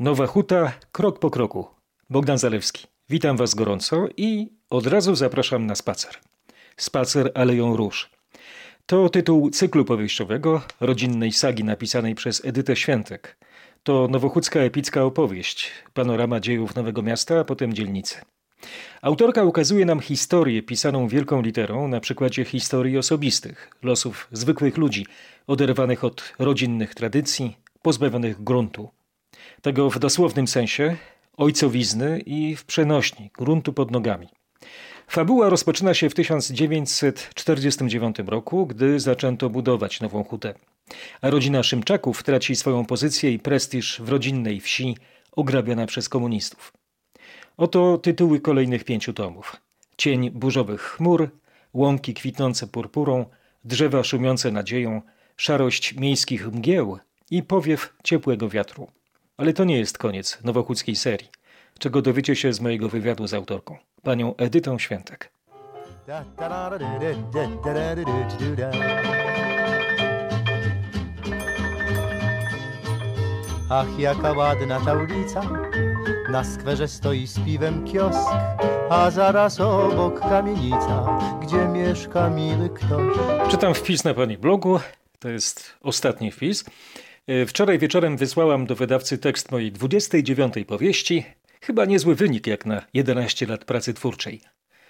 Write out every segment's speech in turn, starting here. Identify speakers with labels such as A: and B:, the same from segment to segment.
A: Nowa Huta, krok po kroku. Bogdan Zalewski. Witam Was gorąco i od razu zapraszam na spacer. Spacer Aleją Róż. To tytuł cyklu powieściowego, rodzinnej sagi napisanej przez Edytę Świętek. To nowochódzka epicka opowieść, panorama dziejów Nowego Miasta, a potem dzielnicy. Autorka ukazuje nam historię pisaną wielką literą na przykładzie historii osobistych, losów zwykłych ludzi, oderwanych od rodzinnych tradycji, pozbawionych gruntu. Tego w dosłownym sensie, ojcowizny i w przenośni, gruntu pod nogami. Fabuła rozpoczyna się w 1949 roku, gdy zaczęto budować Nową Hutę. A rodzina Szymczaków traci swoją pozycję i prestiż w rodzinnej wsi ograbiona przez komunistów. Oto tytuły kolejnych pięciu tomów. Cień burzowych chmur, łąki kwitnące purpurą, drzewa szumiące nadzieją, szarość miejskich mgieł i powiew ciepłego wiatru. Ale to nie jest koniec nowochódzkiej serii, czego dowiecie się z mojego wywiadu z autorką, panią Edytą Świętek.
B: Ach, jaka ładna ta ulica, na skwerze stoi z piwem kiosk, a zaraz obok kamienica, gdzie mieszka miły ktoś.
A: Czytam wpis na pani blogu, to jest ostatni wpis. E, wczoraj wieczorem wysłałam do wydawcy tekst mojej 29 powieści. Chyba niezły wynik jak na 11 lat pracy twórczej.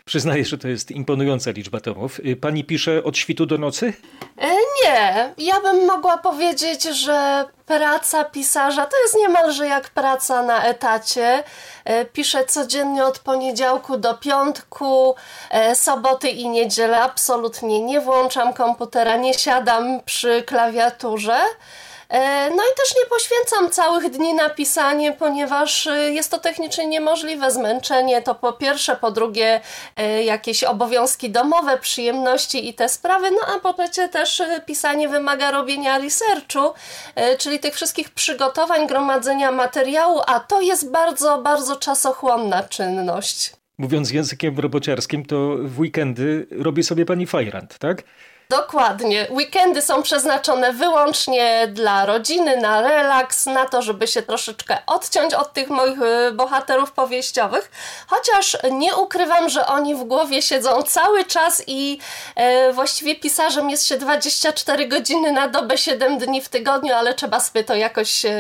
A: Przyznaję, że to jest imponująca liczba tomów. E, pani pisze od świtu do nocy?
C: E, nie, ja bym mogła powiedzieć, że praca pisarza to jest niemalże jak praca na etacie. Piszę codziennie od poniedziałku do piątku, soboty i niedzielę absolutnie nie włączam komputera, nie siadam przy klawiaturze. E, no i też nie poświęcam całych dni na pisanie, ponieważ e, jest to technicznie niemożliwe. Zmęczenie to po pierwsze, po drugie e, jakieś obowiązki domowe, przyjemności i te sprawy, no a po trzecie też pisanie wymaga robienia researchu, czyli tych wszystkich przygotowań, gromadzenia materiału, a to jest bardzo, bardzo czasochłonna czynność.
A: Mówiąc językiem robociarskim, to w weekendy robi sobie pani fajrant, tak?
C: Dokładnie. Weekendy są przeznaczone wyłącznie dla rodziny, na relaks, na to, żeby się troszeczkę odciąć od tych moich y, bohaterów powieściowych. Chociaż nie ukrywam, że oni w głowie siedzą cały czas i e, właściwie pisarzem jest się 24 godziny na dobę, 7 dni w tygodniu, ale trzeba sobie to jakoś e,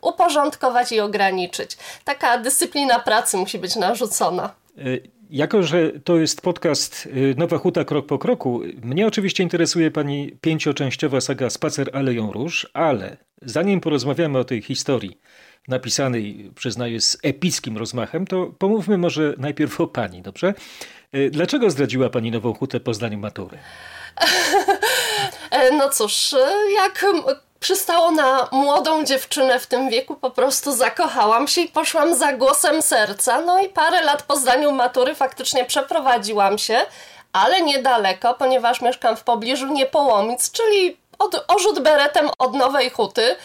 C: uporządkować i ograniczyć. Taka dyscyplina pracy musi być narzucona.
A: E jako, że to jest podcast y, Nowa Huta krok po kroku, mnie oczywiście interesuje pani pięcioczęściowa saga Spacer Aleją Róż, ale zanim porozmawiamy o tej historii, napisanej, przyznaję, z epickim rozmachem, to pomówmy może najpierw o pani, dobrze? Y, dlaczego zdradziła pani Nową Hutę po zdaniu matury?
C: E, no cóż, jak przystało na młodą dziewczynę w tym wieku, po prostu zakochałam się i poszłam za głosem serca. No i parę lat po zdaniu matury faktycznie przeprowadziłam się, ale niedaleko, ponieważ mieszkam w pobliżu Niepołomic, czyli od, orzut beretem od Nowej Huty.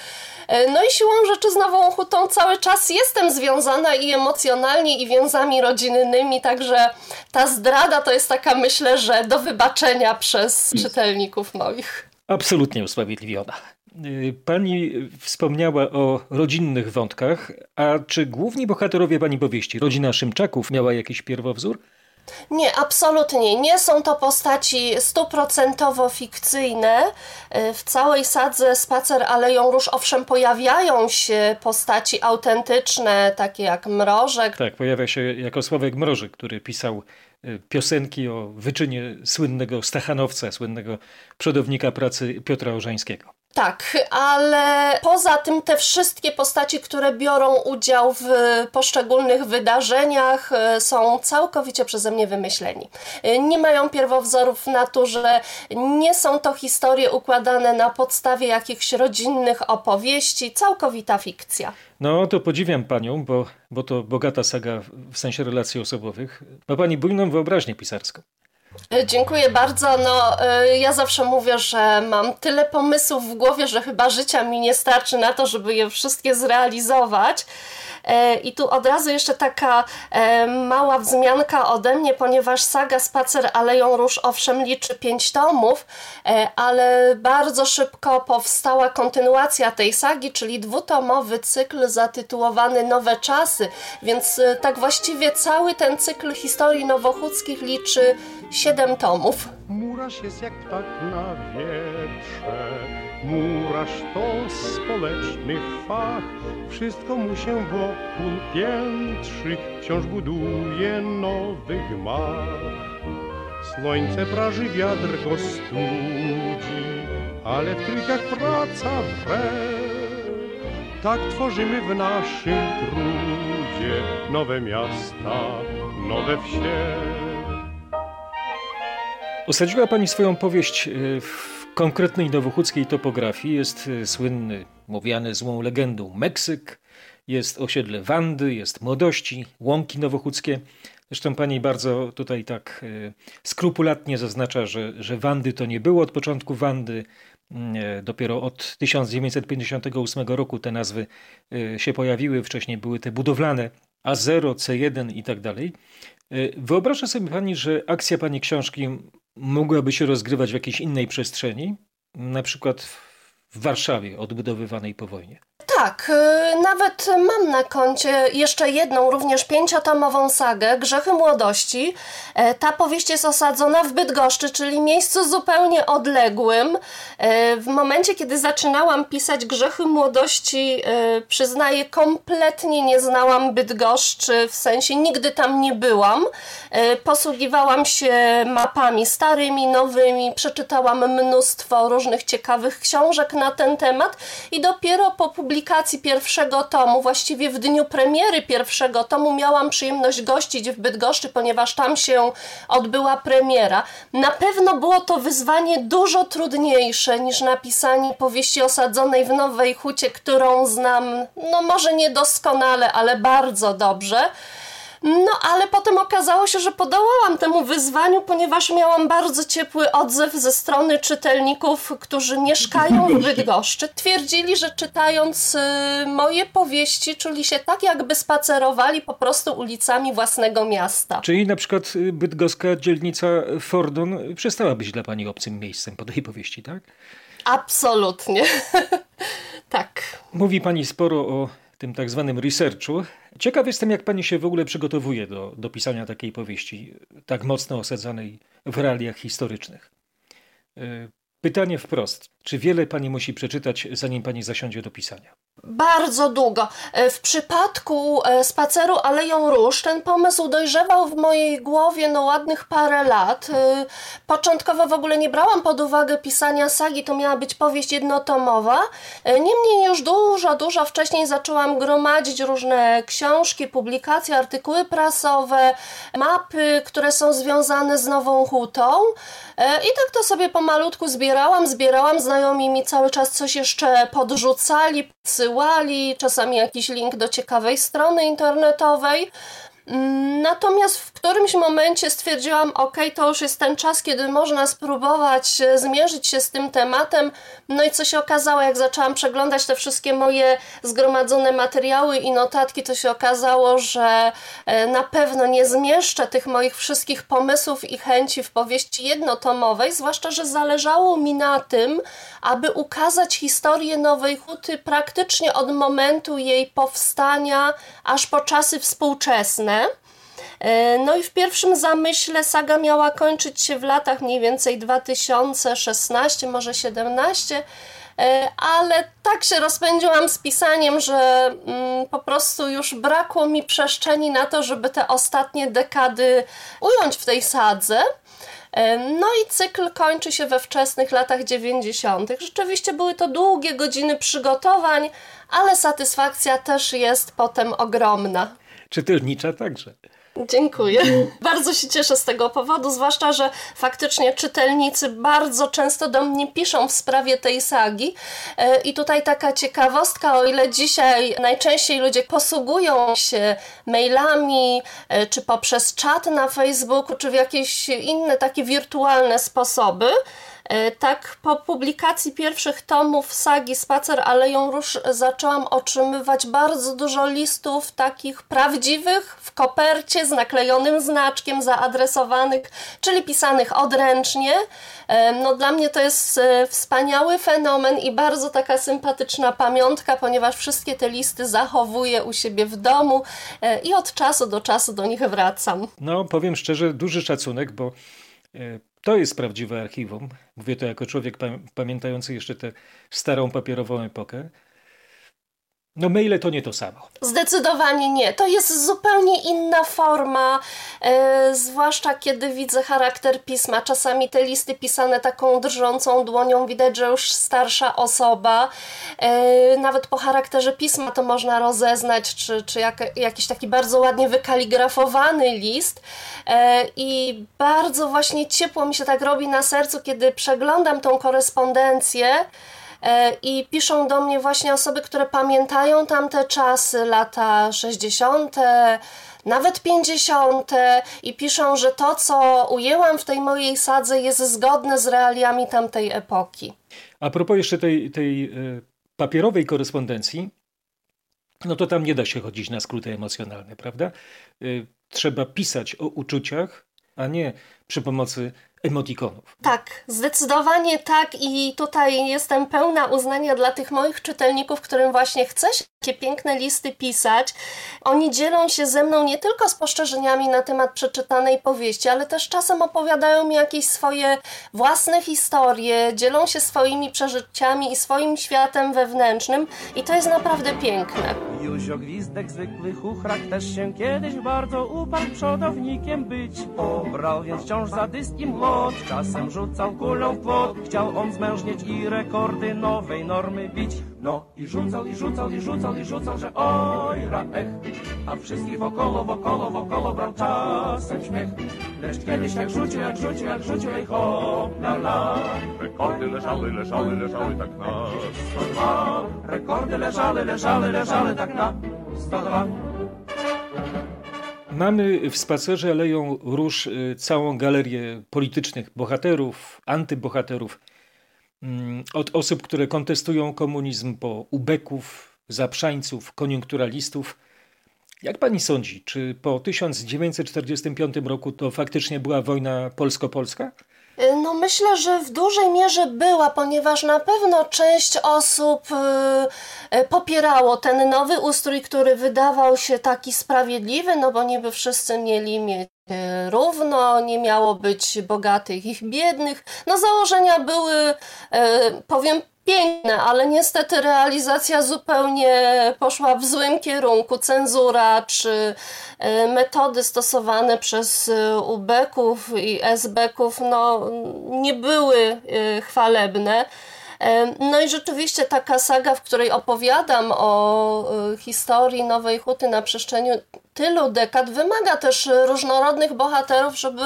C: E, no i siłą rzeczy z Nową Hutą cały czas jestem związana i emocjonalnie, i więzami rodzinnymi, także ta zdrada to jest taka, myślę, że do wybaczenia przez czytelników moich.
A: Absolutnie usprawiedliwiona. Y, pani wspomniała o rodzinnych wątkach, a czy główni bohaterowie pani powieści, rodzina Szymczaków, miała jakiś pierwowzór?
C: Nie, absolutnie. Nie są to postaci stuprocentowo fikcyjne. Y, w całej sadze Spacer Aleją Róż owszem pojawiają się postaci autentyczne, takie jak Mrożek.
A: Tak, pojawia się jako Sławek Mrożek, który pisał y, piosenki o wyczynie słynnego Stachanowca, słynnego przodownika pracy Piotra Orzańskiego.
C: Tak, ale poza tym te wszystkie postaci, które biorą udział w poszczególnych wydarzeniach, e, są całkowicie przeze mnie wymyśleni. E, nie mają pierwowzorów w naturze, nie są to historie układane na podstawie jakichś rodzinnych opowieści, całkowita fikcja.
A: No to podziwiam panią, bo, bo to bogata saga w sensie relacji osobowych. Ma pani bujną wyobraźnię pisarską.
C: E, dziękuję bardzo. No, e, ja zawsze mówię, że mam tyle pomysłów w głowie, że chyba życia mi nie starczy na to, żeby je wszystkie zrealizować. E, I tu od razu jeszcze taka e, mała wzmianka ode mnie, ponieważ saga Spacer Aleją Róż owszem liczy pięć tomów, e, ale bardzo szybko powstała kontynuacja tej sagi, czyli dwutomowy cykl zatytułowany Nowe Czasy, więc tak właściwie cały ten cykl historii nowochódzkich liczy siedem tomów.
D: Murarz jest jak ptak na wietrze, murarz to społeczny fach, wszystko mu się wokół piętrzy, wciąż buduje nowy gmach. Słońce praży, wiatr go studzi, ale w trójkach praca wre. Tak tworzymy w naszym trudzie nowe miasta, nowe wsie.
A: Osadziła Pani swoją powieść y, w konkretnej nowochódzkiej topografii. Jest y, słynny, mówiany złą legendą Meksyk, jest osiedle Wandy, jest Młodości, łąki nowochódzkie. Zresztą pani bardzo tutaj tak y, skrupulatnie zaznacza, że, że Wandy to nie było od początku Wandy. Dopiero od 1958 roku te nazwy się pojawiły, wcześniej były te budowlane A0, C1 i tak dalej. Wyobraża sobie pani, że akcja pani książki mogłaby się rozgrywać w jakiejś innej przestrzeni, na przykład w Warszawie odbudowywanej po wojnie.
C: Tak, y, nawet mam na koncie jeszcze jedną, również pięciotomową sagę, Grzechy Młodości. E, ta powieść jest osadzona w Bydgoszczy, czyli miejscu zupełnie odległym. E, w momencie, kiedy zaczynałam pisać Grzechy Młodości, e, przyznaję, kompletnie nie znałam Bydgoszczy, w sensie nigdy tam nie byłam. Posługiwałam się mapami starymi, nowymi, przeczytałam mnóstwo różnych ciekawych książek na ten temat i dopiero po publikacji pierwszego tomu, właściwie w dniu premiery pierwszego tomu, miałam przyjemność gościć w Bydgoszczy, ponieważ tam się odbyła premiera. Na pewno było to wyzwanie dużo trudniejsze niż napisanie powieści osadzonej w Nowej Hucie, którą znam, no może niedoskonale, ale bardzo dobrze. No, ale potem okazało się, że podołałam temu wyzwaniu, ponieważ miałam bardzo ciepły odzew ze strony czytelników, którzy mieszkają w Bydgoszczy. Twierdzili, że czytając y, moje powieści, czuli się tak, jakby spacerowali po prostu ulicami własnego miasta.
A: Czyli na przykład y, bydgoska dzielnica Fordon przestała być dla pani obcym miejscem po tej powieści, tak?
C: Absolutnie. tak.
A: Mówi pani sporo o tym tak zwanym researchu. Ciekaw jestem, jak pani się w ogóle przygotowuje do, do pisania takiej powieści, tak mocno osadzanej w realiach historycznych. E, pytanie wprost. Czy wiele pani musi przeczytać, zanim pani zasiądzie do pisania?
C: Bardzo długo. E, w przypadku e, spaceru Aleją Róż ten pomysł dojrzewał w mojej głowie no ładnych parę lat. E, początkowo w ogóle nie brałam pod uwagę pisania sagi, to miała być powieść jednotomowa. Niemniej już dużo, dużo wcześniej zaczęłam gromadzić różne książki, publikacje, artykuły prasowe, mapy, które są związane z Nową Hutą. I tak to sobie pomalutku zbierałam, zbierałam, znajomi mi cały czas coś jeszcze podrzucali, podsyłali, czasami jakiś link do ciekawej strony internetowej. Natomiast w którymś momencie stwierdziłam, ok, to już jest ten czas, kiedy można spróbować e, zmierzyć się z tym tematem. No i co się okazało, jak zaczęłam przeglądać te wszystkie moje zgromadzone materiały i notatki, to się okazało, że e, na pewno nie zmieszczę tych moich wszystkich pomysłów i chęci w powieści jednotomowej, zwłaszcza, że zależało mi na tym, aby ukazać historię Nowej Huty praktycznie od momentu jej powstania aż po czasy współczesne. E, no i w pierwszym zamyśle saga miała kończyć się w latach mniej więcej 2016, może 17, e, ale tak się rozpędziłam z pisaniem, że mm, po prostu już brakło mi przestrzeni na to, żeby te ostatnie dekady ująć w tej sadze. E, no i cykl kończy się we wczesnych latach 90. Rzeczywiście były to długie godziny przygotowań, ale satysfakcja też jest potem ogromna.
A: Czytelnicza także.
C: Dziękuję. Bardzo się cieszę z tego powodu, zwłaszcza, że faktycznie czytelnicy bardzo często do mnie piszą w sprawie tej sagi. E, I tutaj taka ciekawostka, o ile dzisiaj najczęściej ludzie posługują się mailami, e, czy poprzez czat na Facebooku, czy w jakieś inne takie wirtualne sposoby, tak po publikacji pierwszych tomów sagi Spacer Aleją Róż zaczęłam otrzymywać bardzo dużo listów takich prawdziwych w kopercie z naklejonym znaczkiem zaadresowanych, czyli pisanych odręcznie. E, no dla mnie to jest e, wspaniały fenomen i bardzo taka sympatyczna pamiątka, ponieważ wszystkie te listy zachowuję u siebie w domu i od czasu do czasu do nich wracam.
A: No powiem szczerze, duży szacunek, bo to jest prawdziwe archiwum. Mówię to jako człowiek pamiętający jeszcze tę starą papierową epokę. No maile to nie to samo.
C: Zdecydowanie nie. To jest zupełnie inna forma, e, zwłaszcza kiedy widzę charakter pisma. Czasami te listy pisane taką drżącą dłonią, widać, że już starsza osoba. E, nawet po charakterze pisma to można rozeznać, czy, czy jak, jakiś taki bardzo ładnie wykaligrafowany list. E, I bardzo właśnie ciepło mi się tak robi na sercu, kiedy przeglądam tą korespondencję. E, i piszą do mnie właśnie osoby, które pamiętają tamte czasy, lata 60., nawet 50. i piszą, że to, co ujęłam w tej mojej sadze, jest zgodne z realiami tamtej epoki.
A: A propos jeszcze tej, tej e, papierowej korespondencji, no to tam nie da się chodzić na skróty emocjonalne, prawda? E, trzeba pisać o uczuciach, a nie przy pomocy emotikonów.
C: Tak, zdecydowanie tak i tutaj jestem pełna uznania dla tych moich czytelników, którym właśnie chcę się takie piękne listy pisać. Oni dzielą się ze mną nie tylko spostrzeżeniami na temat przeczytanej powieści, ale też czasem opowiadają mi jakieś swoje własne historie, dzielą się swoimi przeżyciami i swoim światem wewnętrznym i to jest naprawdę piękne. Józio Gwizdek zwykły chuchrak też się kiedyś bardzo uparł przodownikiem być. Brał więc wciąż za dyski młot, czasem rzucał kulą w płot. Chciał on zmężnieć i rekordy nowej normy bić. No i rzucał, i rzucał, i rzucał, i rzucał, że oj, ra, ech. A wszystkich wokoło, wokoło, wokoło brał czasem śmiech. Lecz kiedyś jak rzucił, jak rzucił, jak rzucił, ej hop, la la. Rekordy leżały, leżały, leżały tak na 102. Rekordy leżały, leżały, leżały tak na 102.
A: Mamy w spacerze Aleją Róż y, całą galerię politycznych bohaterów, antybohaterów, mm, od osób, które kontestują komunizm, po ubeków, zaprzańców, koniunkturalistów. Jak pani sądzi, czy po 1945 roku to faktycznie była wojna polsko-polska?
C: Y, no myślę, że w dużej mierze była, ponieważ na pewno część osób y, y, popierało ten nowy ustrój, który wydawał się taki sprawiedliwy, no bo niby wszyscy mieli mieć równo, nie miało być bogatych i biednych. No założenia były, powiem piękne, ale niestety realizacja zupełnie poszła w złym kierunku. Cenzura czy e, metody stosowane przez e, ubeków i esbeków no, nie były e, chwalebne. No i rzeczywiście taka saga, w której opowiadam o historii Nowej Huty na przestrzeni tylu dekad, wymaga też różnorodnych bohaterów, żeby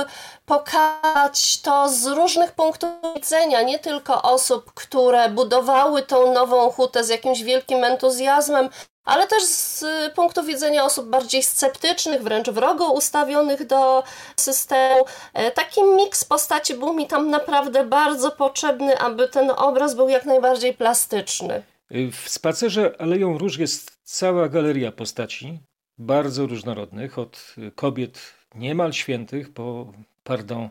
C: pokazać to z różnych punktów widzenia, nie tylko osób, które budowały tą nową hutę z jakimś wielkim entuzjazmem, ale też z punktu widzenia osób bardziej sceptycznych, wręcz wrogo ustawionych do systemu. E, taki miks postaci był mi tam naprawdę bardzo potrzebny, aby ten obraz był jak najbardziej plastyczny.
A: W spacerze Aleją Róż jest cała galeria postaci, bardzo różnorodnych, od kobiet niemal świętych po, pardon,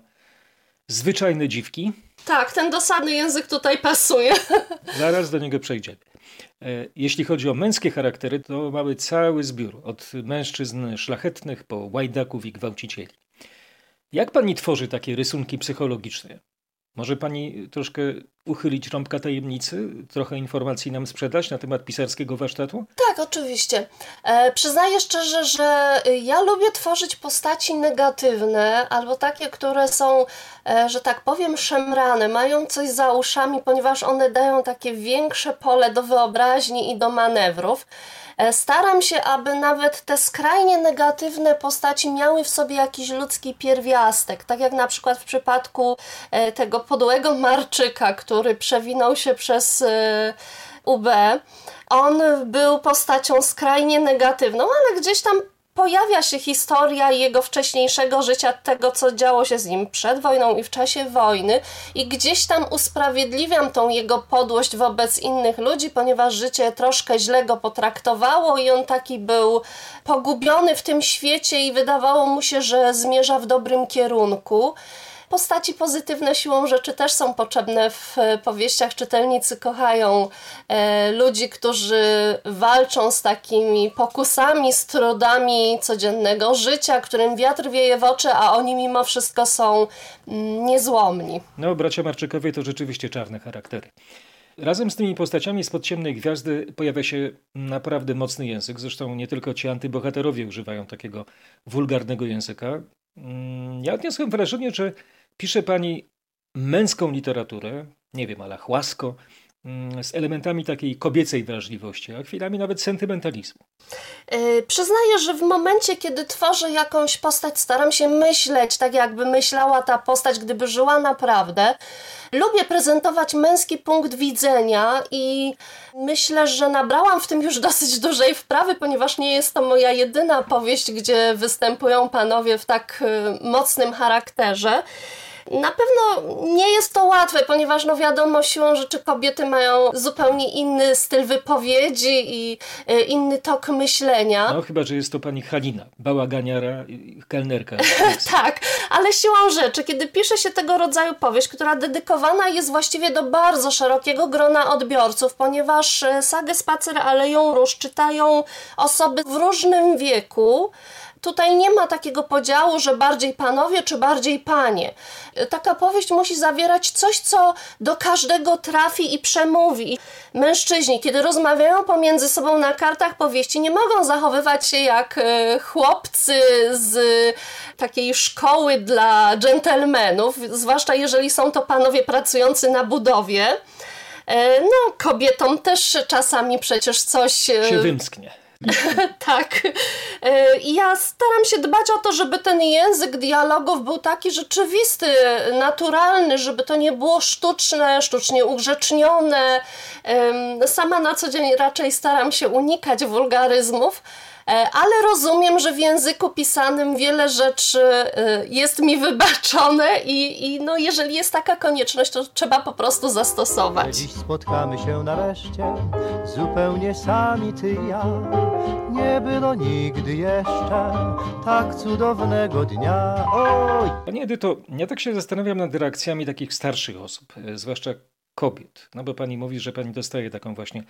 A: zwyczajne dziwki.
C: Tak, ten dosadny język tutaj pasuje.
A: Zaraz do niego przejdziemy. E, jeśli chodzi o męskie charaktery, to mamy cały zbiór, od mężczyzn szlachetnych po łajdaków i gwałcicieli. Jak pani tworzy takie rysunki psychologiczne? Może pani troszkę uchylić rąbka tajemnicy, trochę informacji nam sprzedać na temat pisarskiego warsztatu?
C: Tak, oczywiście. E, przyznaję szczerze, że ja lubię tworzyć postaci negatywne albo takie, które są, e, że tak powiem, szemrane, mają coś za uszami, ponieważ one dają takie większe pole do wyobraźni i do manewrów. E, staram się, aby nawet te skrajnie negatywne postaci miały w sobie jakiś ludzki pierwiastek, tak jak na przykład w przypadku e, tego podłego Marczyka, który przewinął się przez e, UB. On był postacią skrajnie negatywną, ale gdzieś tam pojawia się historia jego wcześniejszego życia, tego co działo się z nim przed wojną i w czasie wojny, i gdzieś tam usprawiedliwiam tą jego podłość wobec innych ludzi, ponieważ życie troszkę źle go potraktowało i on taki był pogubiony w tym świecie i wydawało mu się, że zmierza w dobrym kierunku postaci pozytywne siłą rzeczy też są potrzebne w powieściach. Czytelnicy kochają e, ludzi, którzy walczą z takimi pokusami, z trudami codziennego życia, którym wiatr wieje w oczy, a oni mimo wszystko są mm, niezłomni.
A: No, bracia Marczykowie to rzeczywiście czarne charaktery. Razem z tymi postaciami z podciemnej gwiazdy pojawia się naprawdę mocny język. Zresztą nie tylko ci antybohaterowie używają takiego wulgarnego języka. Mm, ja odniosłem wrażenie, że Pisze pani męską literaturę, nie wiem, ale chłasko, z elementami takiej kobiecej wrażliwości, a chwilami nawet sentymentalizmu.
C: Yy, przyznaję, że w momencie, kiedy tworzę jakąś postać, staram się myśleć tak, jakby myślała ta postać, gdyby żyła naprawdę. Lubię prezentować męski punkt widzenia i myślę, że nabrałam w tym już dosyć dużej wprawy, ponieważ nie jest to moja jedyna powieść, gdzie występują panowie w tak y, mocnym charakterze. Na pewno nie jest to łatwe, ponieważ no wiadomo, siłą rzeczy kobiety mają zupełnie inny styl wypowiedzi i e, inny tok myślenia.
A: No chyba, że jest to pani Halina, bałaganiara, kelnerka.
C: tak, ale siłą rzeczy, kiedy pisze się tego rodzaju powieść, która dedykowana jest właściwie do bardzo szerokiego grona odbiorców, ponieważ e, sagę Spacer Aleją Róż czytają osoby w różnym wieku, Tutaj nie ma takiego podziału, że bardziej panowie czy bardziej panie. Taka powieść musi zawierać coś, co do każdego trafi i przemówi. Mężczyźni, kiedy rozmawiają pomiędzy sobą na kartach powieści, nie mogą zachowywać się jak e, chłopcy z takiej szkoły dla dżentelmenów, zwłaszcza jeżeli są to panowie pracujący na budowie. E, no, kobietom też czasami przecież coś
A: e, się wymsknie.
C: tak. E, ja staram się dbać o to, żeby ten język dialogów był taki rzeczywisty, naturalny, żeby to nie było sztuczne, sztucznie ugrzecznione. Sama na co dzień raczej staram się unikać wulgaryzmów. E, ale rozumiem, że w języku pisanym wiele rzeczy e, jest mi wybaczone i, i no, jeżeli jest taka konieczność, to trzeba po prostu zastosować.
B: Dziś spotkamy się nareszcie, zupełnie sami ty i ja. Nie było nigdy jeszcze tak cudownego dnia. Oj!
A: Pani Edyto, ja tak się zastanawiam nad reakcjami takich starszych osób, e, zwłaszcza kobiet. No bo pani mówi, że pani dostaje taką właśnie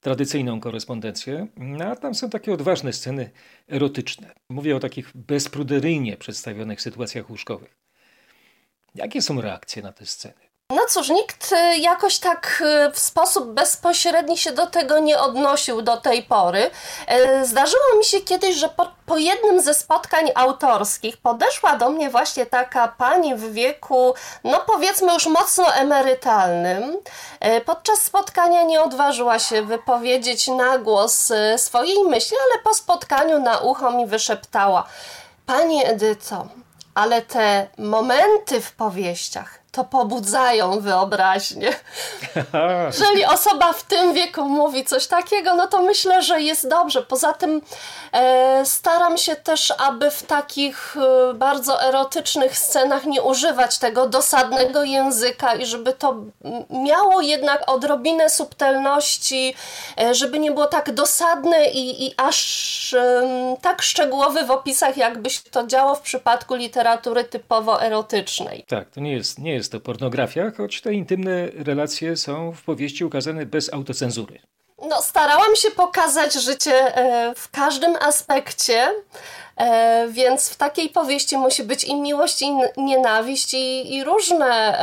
A: tradycyjną korespondencję, no, a tam są takie odważne sceny erotyczne. Mówię o takich bezpruderyjnie przedstawionych sytuacjach łóżkowych. Jakie są reakcje na te sceny?
C: No cóż, nikt y, jakoś tak y, w sposób bezpośredni się do tego nie odnosił do tej pory. Y, zdarzyło mi się kiedyś, że po, po, jednym ze spotkań autorskich podeszła do mnie właśnie taka pani w wieku, no powiedzmy już mocno emerytalnym. Podczas spotkania nie odważyła się wypowiedzieć na głos swojej myśli, ale po spotkaniu na ucho mi wyszeptała: Panie Edyto, ale te momenty w powieściach to pobudzają wyobraźnię. Jeżeli osoba w tym wieku mówi coś takiego, no to myślę, że jest dobrze. Poza tym e, staram się też, aby w takich e, bardzo erotycznych scenach nie używać tego dosadnego języka i żeby to miało jednak odrobinę subtelności, e, żeby nie było tak dosadne i, i aż e, tak szczegółowe w opisach, jakby się to działo w przypadku literatury typowo erotycznej.
A: Tak, to nie jest, nie jest jest to pornografia, choć te intymne relacje są w powieści ukazane bez autocenzury.
C: No, starałam się pokazać życie e, w każdym aspekcie, e, więc w takiej powieści musi być i miłość, i nienawiść, i, i różne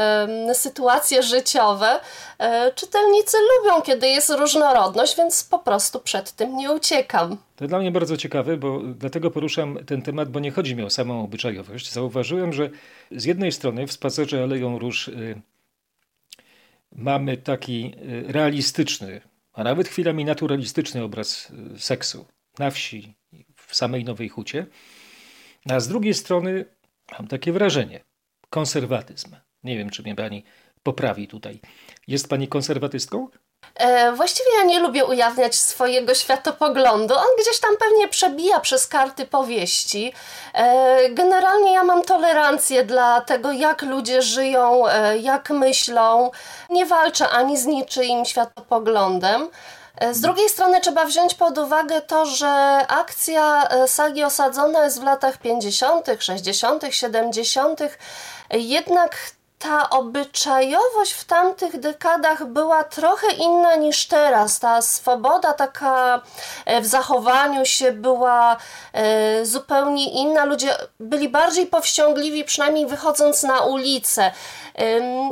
C: sytuacje życiowe. E, czytelnicy lubią, kiedy jest różnorodność, więc po prostu przed tym nie uciekam.
A: To dla mnie bardzo ciekawe, bo dlatego poruszam ten temat, bo nie chodzi mi o samą obyczajowość. Zauważyłem, że z jednej strony w spacerze Aleją Róż y, mamy taki y, realistyczny, a nawet chwilami naturalistyczny obraz y, seksu na wsi, w samej Nowej Hucie, a z drugiej strony mam takie wrażenie, konserwatyzm. Nie wiem, czy mnie pani poprawi tutaj. Jest pani konserwatystką?
C: E, właściwie ja nie lubię ujawniać swojego światopoglądu. On gdzieś tam pewnie przebija przez karty powieści. E, generalnie ja mam tolerancję dla tego, jak ludzie żyją, e, jak myślą. Nie walczę ani z niczyim światopoglądem. Z drugiej strony trzeba wziąć pod uwagę to, że akcja sagi osadzona jest w latach 50., 60., 70., jednak ta obyczajowość w tamtych dekadach była trochę inna niż teraz. Ta swoboda taka e, w zachowaniu się była e, zupełnie inna. Ludzie byli bardziej powściągliwi, przynajmniej wychodząc na ulicę.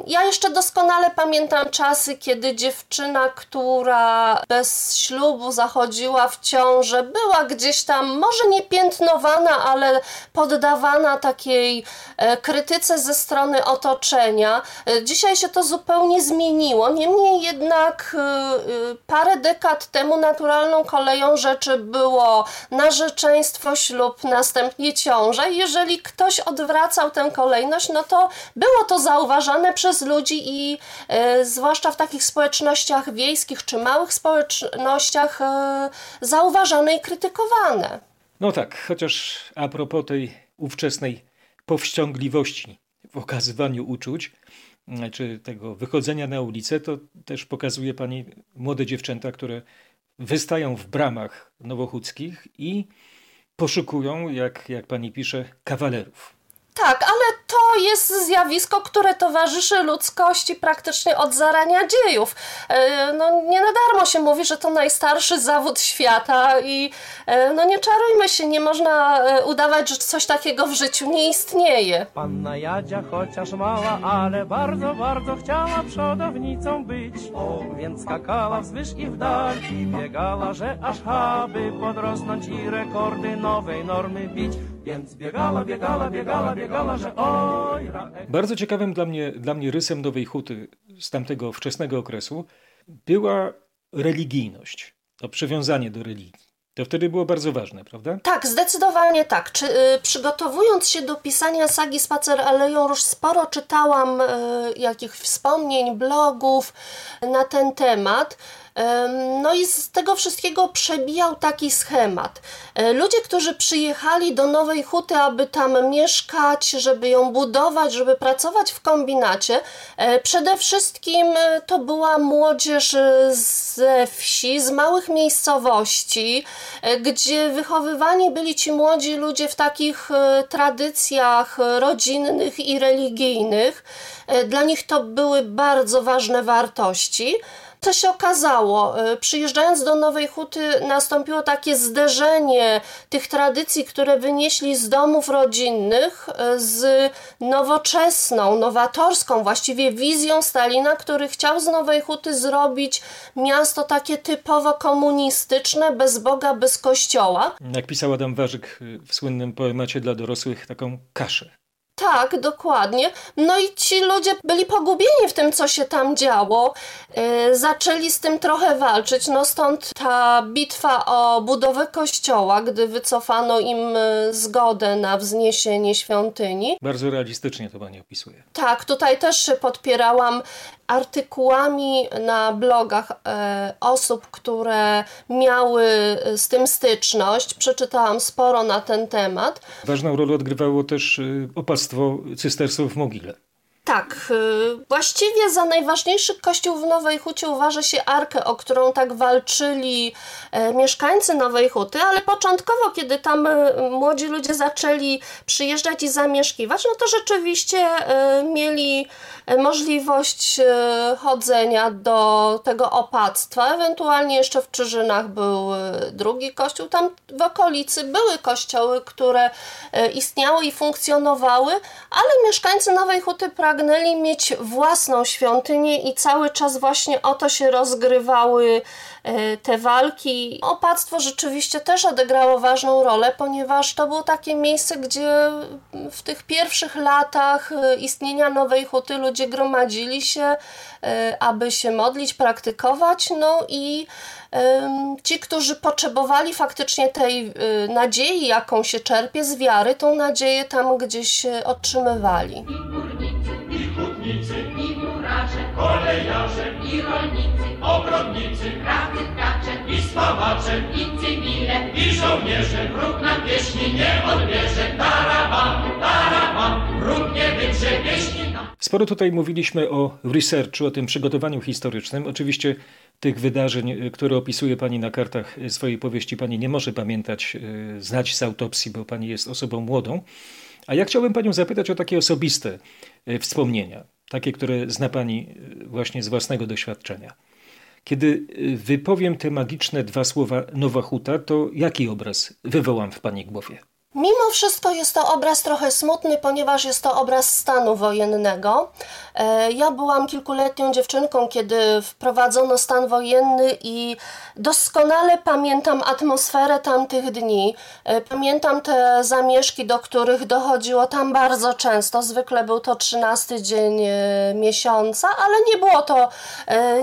C: Ja jeszcze doskonale pamiętam czasy, kiedy dziewczyna, która bez ślubu zachodziła w ciążę, była gdzieś tam, może nie piętnowana, ale poddawana takiej e, krytyce ze strony otoczenia. E, dzisiaj się to zupełnie zmieniło. Niemniej jednak e, parę dekad temu naturalną koleją rzeczy było narzeczeństwo, ślub, następnie ciąża. Jeżeli ktoś odwracał tę kolejność, no to było to zauważone zauważane przez ludzi i e, zwłaszcza w takich społecznościach wiejskich czy małych społecznościach e, zauważane i krytykowane.
A: No tak, chociaż a propos tej ówczesnej powściągliwości w okazywaniu uczuć, czy tego wychodzenia na ulicę, to też pokazuje pani młode dziewczęta, które wystają w bramach nowochódzkich i poszukują, jak, jak pani pisze, kawalerów.
C: Tak, ale to jest zjawisko, które towarzyszy ludzkości praktycznie od zarania dziejów. E, no, nie na darmo się mówi, że to najstarszy zawód świata i e, no nie czarujmy się, nie można e, udawać, że coś takiego w życiu nie istnieje.
B: Panna Jadzia chociaż mała, ale bardzo, bardzo chciała przodownicą być. O, więc skakała wzwyż i w dal i biegała, że aż aby podrosnąć i rekordy nowej normy bić. Więc biegała, biegała, biegała, biegała, że oj...
A: Bardzo ciekawym dla mnie, dla mnie rysem Nowej Huty z tamtego wczesnego okresu była religijność, to przywiązanie do religii. To wtedy było bardzo ważne, prawda?
C: Tak, zdecydowanie tak. Czy, y, przygotowując się do pisania sagi Spacer Aleją już sporo czytałam y, jakichś wspomnień, blogów na ten temat. No i z tego wszystkiego przebijał taki schemat. E, ludzie, którzy przyjechali do Nowej Huty, aby tam mieszkać, żeby ją budować, żeby pracować w kombinacie, e, przede wszystkim e, to była młodzież ze wsi, z małych miejscowości, gdzie wychowywani byli ci młodzi ludzie w takich tradycjach rodzinnych i religijnych. Dla nich to były bardzo ważne wartości. Co się okazało? Y, przyjeżdżając do Nowej Huty nastąpiło takie zderzenie tych tradycji, które wynieśli z domów rodzinnych y, z nowoczesną, nowatorską właściwie wizją Stalina, który chciał z Nowej Huty zrobić miasto takie typowo komunistyczne, bez Boga, bez kościoła.
A: Jak pisał Adam Warzyk w słynnym poemacie dla dorosłych, taką kaszę.
C: Tak, dokładnie. No i ci ludzie byli pogubieni w tym, co się tam działo. Yy, zaczęli z tym trochę walczyć. No stąd ta bitwa o budowę kościoła, gdy wycofano im e, zgodę na wzniesienie świątyni.
A: Bardzo realistycznie to pani opisuje.
C: Tak, tutaj też się podpierałam artykułami na blogach e, osób, które miały z tym styczność. Przeczytałam sporo na ten temat.
A: Ważną rolę odgrywało też e, opactwo cystersów w Mogile.
C: Tak, y, właściwie za najważniejszy kościół w Nowej Hucie uważa się Arkę, o którą tak walczyli e, mieszkańcy Nowej Huty, ale początkowo, kiedy tam e, młodzi ludzie zaczęli przyjeżdżać i zamieszkiwać, no to rzeczywiście e, mieli możliwość chodzenia do tego opactwa. Ewentualnie jeszcze w Czyżynach był drugi kościół. Tam w okolicy były kościoły, które istniały i funkcjonowały, ale mieszkańcy Nowej Huty pragnęli pragnęli mieć własną świątynię i cały czas właśnie o to się rozgrywały e, te walki. Opactwo rzeczywiście też odegrało ważną rolę, ponieważ to było takie miejsce, gdzie w tych pierwszych latach e, istnienia Nowej Huty ludzie gromadzili się, e, aby się modlić, praktykować, no i ci, którzy potrzebowali faktycznie tej nadziei, jaką się czerpie z wiary, tą nadzieję tam gdzieś otrzymywali.
E: I murarze kolejarze i rolnicy, tkacze i spawacze, i cywile, i żołnierze. Wróg pieśni nie odbierze, taraban, taraban, wróg nie wydrze pieśni.
A: Sporo tutaj mówiliśmy o researchu, o tym przygotowaniu historycznym. Oczywiście tych wydarzeń, które opisuje Pani na kartach swojej powieści, Pani nie może pamiętać, e, znać z autopsji, bo Pani jest osobą młodą. A ja chciałbym Panią zapytać o takie osobiste wspomnienia, takie, które zna Pani e, właśnie z własnego doświadczenia. Kiedy wypowiem te magiczne dwa słowa Nowa Huta, to jaki obraz wywołam w Pani głowie?
C: Mimo wszystko jest to obraz trochę smutny, ponieważ jest to obraz stanu wojennego. E, ja byłam kilkuletnią dziewczynką, kiedy wprowadzono stan wojenny i doskonale pamiętam atmosferę tamtych dni. E, pamiętam te zamieszki, do których dochodziło tam bardzo często. Zwykle był to 13 dzień e, miesiąca, ale nie było to,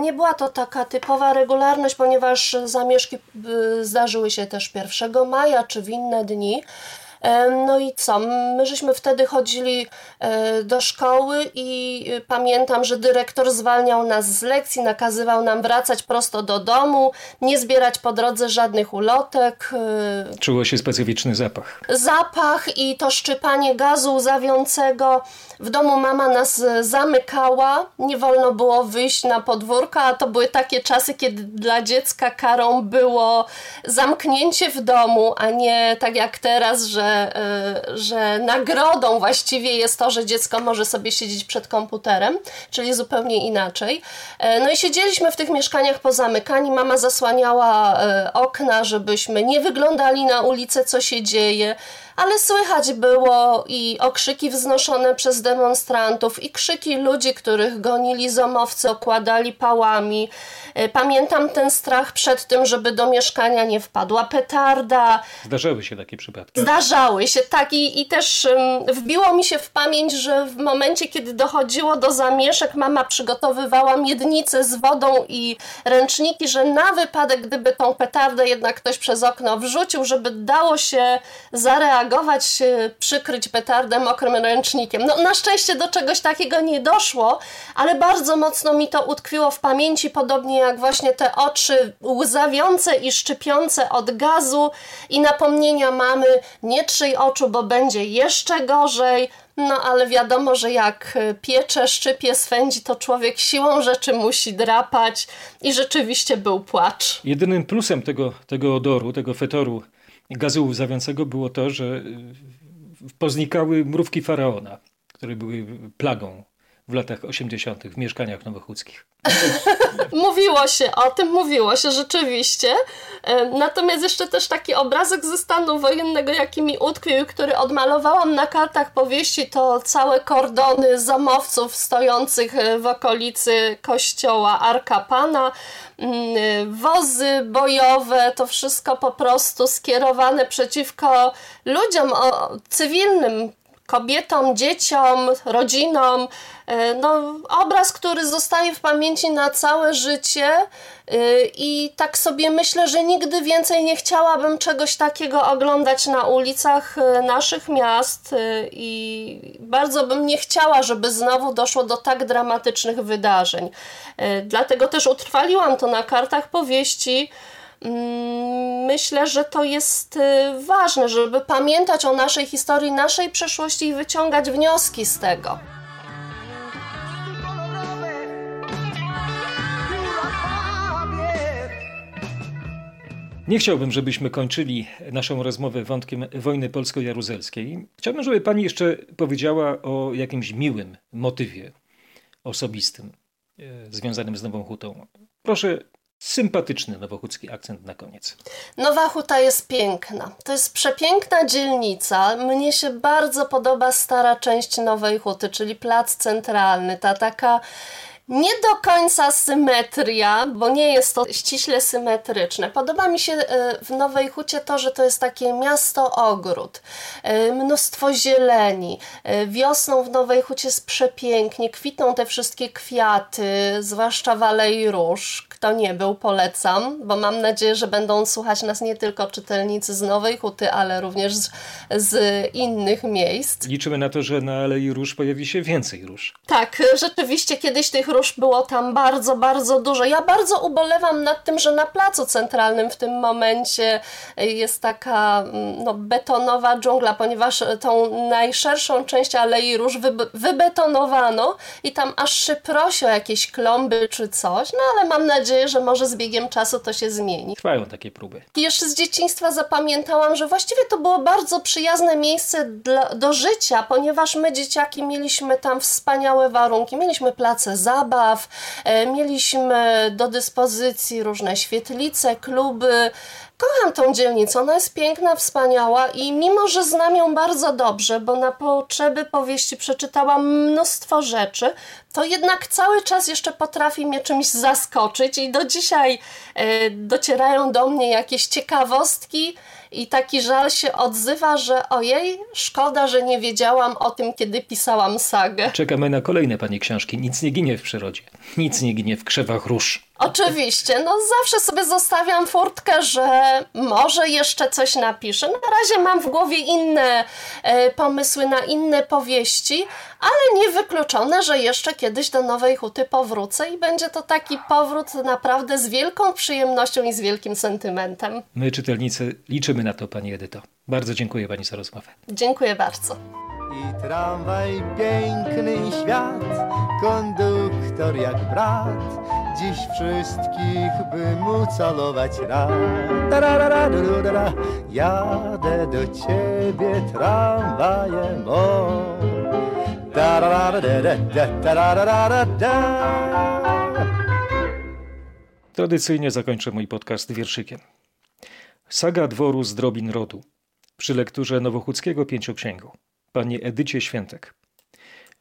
C: nie była to taka typowa regularność, ponieważ zamieszki zdarzyły się też 1 maja czy w inne dni. No i co? My żeśmy wtedy chodzili e, do szkoły i e, pamiętam, że dyrektor zwalniał nas z lekcji, nakazywał nam wracać prosto do domu, nie zbierać po drodze żadnych ulotek.
A: E, Czuło się specyficzny zapach.
C: Zapach i to szczypanie gazu łzawiącego. W domu mama nas zamykała, nie wolno było wyjść na podwórko, a to były takie czasy, kiedy dla dziecka karą było zamknięcie w domu, a nie tak jak teraz, że Y, że, nagrodą właściwie jest to, że dziecko może sobie siedzieć przed komputerem, czyli zupełnie inaczej. E, no i siedzieliśmy w tych mieszkaniach pozamykani, mama zasłaniała e, okna, żebyśmy nie wyglądali na ulicę, co się dzieje ale słychać było i okrzyki wznoszone przez demonstrantów, i krzyki ludzi, których gonili zomowcy, okładali pałami. E, pamiętam ten strach przed tym, żeby do mieszkania nie wpadła petarda.
A: Zdarzały się takie przypadki.
C: Zdarzały się, tak. I, i też wbiło mi się w pamięć, że w momencie, kiedy dochodziło do zamieszek, mama przygotowywała miednicę z wodą i ręczniki, że na wypadek, gdyby tą petardę jednak ktoś przez okno wrzucił, żeby dało się zareagować przykryć petardę mokrym ręcznikiem. No na szczęście do czegoś takiego nie doszło, ale bardzo mocno mi to utkwiło w pamięci, podobnie jak właśnie te oczy łzawiące i szczypiące od gazu i napomnienia mamy nie trzyj oczu, bo będzie jeszcze gorzej. No ale wiadomo, że jak piecze, szczypie, swędzi, to człowiek siłą rzeczy musi drapać i rzeczywiście był płacz.
A: Jedynym plusem tego, tego odoru, tego fetoru gazu łzawiącego było to, że y, poznikały mrówki faraona, które były plagą w latach 80. w mieszkaniach nowochódzkich.
C: mówiło się o tym, mówiło się rzeczywiście. E, natomiast jeszcze też taki obrazek ze stanu wojennego, jaki mi utkwił, który odmalowałam na kartach powieści, to całe kordony zamowców stojących w okolicy kościoła Arka Pana, mm, wozy bojowe, to wszystko po prostu skierowane przeciwko ludziom o cywilnym kobietom, dzieciom, rodzinom. E, no, obraz, który zostaje w pamięci na całe życie. E, I tak sobie myślę, że nigdy więcej nie chciałabym czegoś takiego oglądać na ulicach e, naszych miast i bardzo bym nie chciała, żeby znowu doszło do tak dramatycznych wydarzeń. Dlatego też utrwaliłam to na kartach powieści myślę, że to jest y, ważne, żeby pamiętać o naszej historii, naszej przeszłości i wyciągać wnioski z tego.
A: Nie chciałbym, żebyśmy kończyli naszą rozmowę wątkiem wojny polsko-jaruzelskiej. Chciałbym, żeby pani jeszcze powiedziała o jakimś miłym motywie osobistym e, związanym z Nową Hutą. Proszę sympatyczny nowochódzki akcent na koniec.
C: Nowa Huta jest piękna. To jest przepiękna dzielnica. Mnie się bardzo podoba stara część Nowej Huty, czyli plac centralny. Ta taka nie do końca symetria, bo nie jest to ściśle symetryczne. Podoba mi się e, w Nowej Hucie to, że to jest takie miasto-ogród, e, mnóstwo zieleni. E, wiosną w Nowej Hucie jest przepięknie, kwitną te wszystkie kwiaty, zwłaszcza walej róż. Kto nie był, polecam, bo mam nadzieję, że będą słuchać nas nie tylko czytelnicy z Nowej Huty, ale również z, z innych miejsc.
A: Liczymy na to, że na Alei Róż pojawi się więcej róż.
C: Tak, rzeczywiście kiedyś tych róż było tam bardzo, bardzo dużo. Ja bardzo ubolewam nad tym, że na placu centralnym w tym momencie jest taka mm, no, betonowa dżungla, ponieważ tą najszerszą część Alei Róż wybetonowano i tam aż szyprosi o jakieś klomby czy coś, no ale mam nadzieję, że może z biegiem czasu to się zmieni.
A: Trwają takie próby.
C: Jeszcze z dzieciństwa zapamiętałam, że właściwie to było bardzo przyjazne miejsce dla, do życia, ponieważ my dzieciaki mieliśmy tam wspaniałe warunki. Mieliśmy place zabaw, e, mieliśmy do dyspozycji różne świetlice, kluby, Kocham tą dzielnicę, ona jest piękna, wspaniała i mimo, że znam ją bardzo dobrze, bo na potrzeby powieści przeczytałam mnóstwo rzeczy, to jednak cały czas jeszcze potrafi mnie czymś zaskoczyć i do dzisiaj e, docierają do mnie jakieś ciekawostki i taki żal się odzywa, że ojej, szkoda, że nie wiedziałam o tym, kiedy pisałam sagę.
A: Czekamy na kolejne pani książki. Nic nie ginie w przyrodzie. Nic nie ginie w krzewach róż.
C: Oczywiście, no zawsze sobie zostawiam furtkę, że może jeszcze coś napiszę. Na razie mam w głowie inne e, pomysły na inne powieści, ale niewykluczone, że jeszcze kiedyś do Nowej Huty powrócę i będzie to taki powrót naprawdę z wielką przyjemnością i z wielkim sentymentem.
A: My, czytelnicy, liczymy na to, Pani Edyto. Bardzo dziękuję Pani za rozmowę.
C: Dziękuję bardzo.
F: I tramwaj, piękny świat, konduktor jak brat, dziś wszystkich by mu calować rad. Jadę do ciebie tramwajem, o.
A: Tradycyjnie zakończę mój podcast wierszykiem. Saga dworu z drobin rodu przy lekturze Nowochódzkiego Pięcioksięgu panie Edycie Świętek.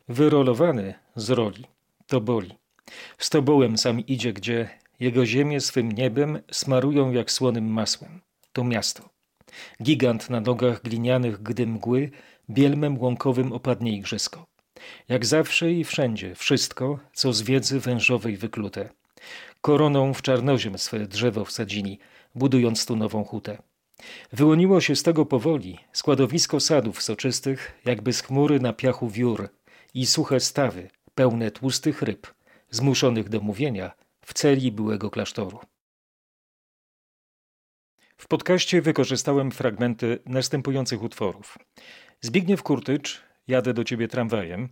A: Wyrolowany z roli, to boli. Z tobołem sam idzie, gdzie jego ziemię swym niebem smarują jak słonym masłem. To miasto. Gigant na nogach glinianych, gdy mgły bielmem łąkowym opadnie igrzysko. Jak zawsze i wszędzie wszystko, co z wiedzy wężowej wyklute. Koroną w czarnoziem swe drzewo wsadzili, budując tu nową hutę. Wyłoniło się z tego powoli składowisko sadów soczystych, jakby z chmury na piachu wiór i suche stawy, pełne tłustych ryb, zmuszonych do mówienia w celi byłego klasztoru. W podcaście wykorzystałem fragmenty następujących utworów. Zbigniew Kurtycz, Jadę do ciebie tramwajem,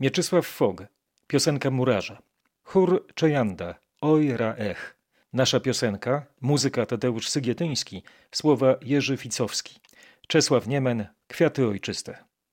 A: Mieczysław Fog, piosenka Murarza, chór Czejanda, Oj ra ech, Nasza piosenka, muzyka Tadeusz Sygietyński, słowa Jerzy Ficowski, Czesław Niemen, Kwiaty ojczyste.